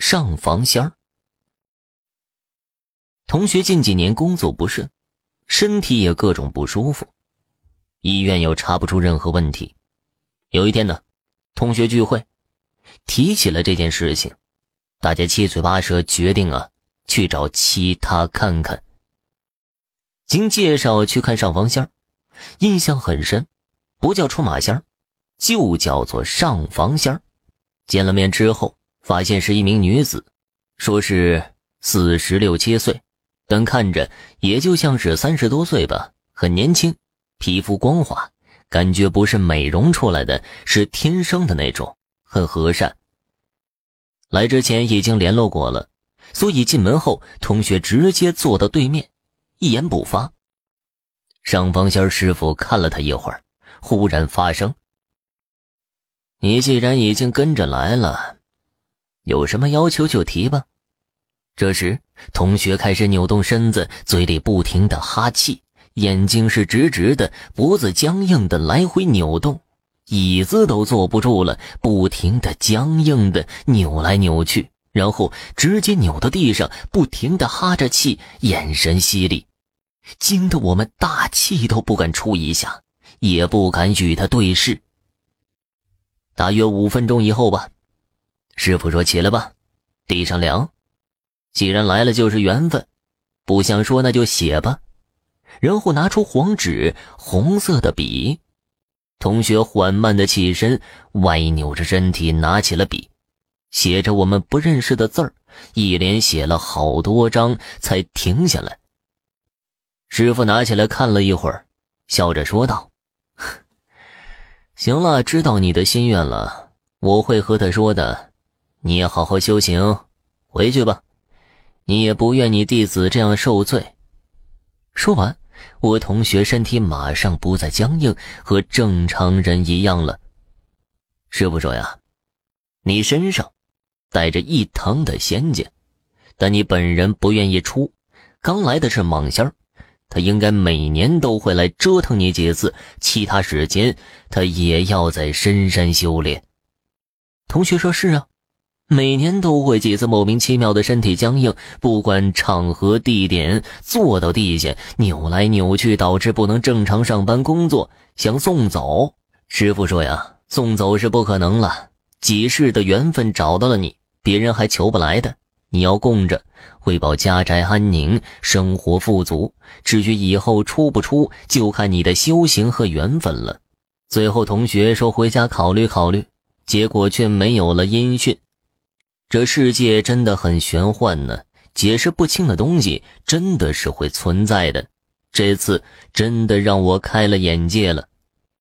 上房仙儿。同学近几年工作不顺，身体也各种不舒服，医院又查不出任何问题。有一天呢，同学聚会，提起了这件事情，大家七嘴八舌，决定啊去找其他看看。经介绍去看上房仙儿，印象很深，不叫出马仙儿，就叫做上房仙儿。见了面之后。发现是一名女子，说是四十六七岁，但看着也就像是三十多岁吧，很年轻，皮肤光滑，感觉不是美容出来的，是天生的那种，很和善。来之前已经联络过了，所以进门后，同学直接坐到对面，一言不发。上房仙师傅看了他一会儿，忽然发声：“你既然已经跟着来了。”有什么要求就提吧。这时，同学开始扭动身子，嘴里不停的哈气，眼睛是直直的，脖子僵硬的来回扭动，椅子都坐不住了，不停的僵硬的扭来扭去，然后直接扭到地上，不停的哈着气，眼神犀利，惊得我们大气都不敢出一下，也不敢与他对视。大约五分钟以后吧。师傅说：“起来吧，地上凉。既然来了，就是缘分。不想说，那就写吧。”然后拿出黄纸、红色的笔。同学缓慢的起身，歪扭着身体，拿起了笔，写着我们不认识的字儿，一连写了好多张，才停下来。师傅拿起来看了一会儿，笑着说道：“行了，知道你的心愿了，我会和他说的。”你也好好修行，回去吧。你也不愿你弟子这样受罪。说完，我同学身体马上不再僵硬，和正常人一样了。师傅说呀，你身上带着一堂的仙家，但你本人不愿意出。刚来的是蟒仙儿，他应该每年都会来折腾你几次，其他时间他也要在深山修炼。同学说：“是啊。”每年都会几次莫名其妙的身体僵硬，不管场合地点，坐到地下扭来扭去，导致不能正常上班工作。想送走，师傅说呀，送走是不可能了。几世的缘分找到了你，别人还求不来的。你要供着，会保家宅安宁，生活富足。至于以后出不出，就看你的修行和缘分了。最后，同学说回家考虑考虑，结果却没有了音讯。这世界真的很玄幻呢，解释不清的东西真的是会存在的。这次真的让我开了眼界了。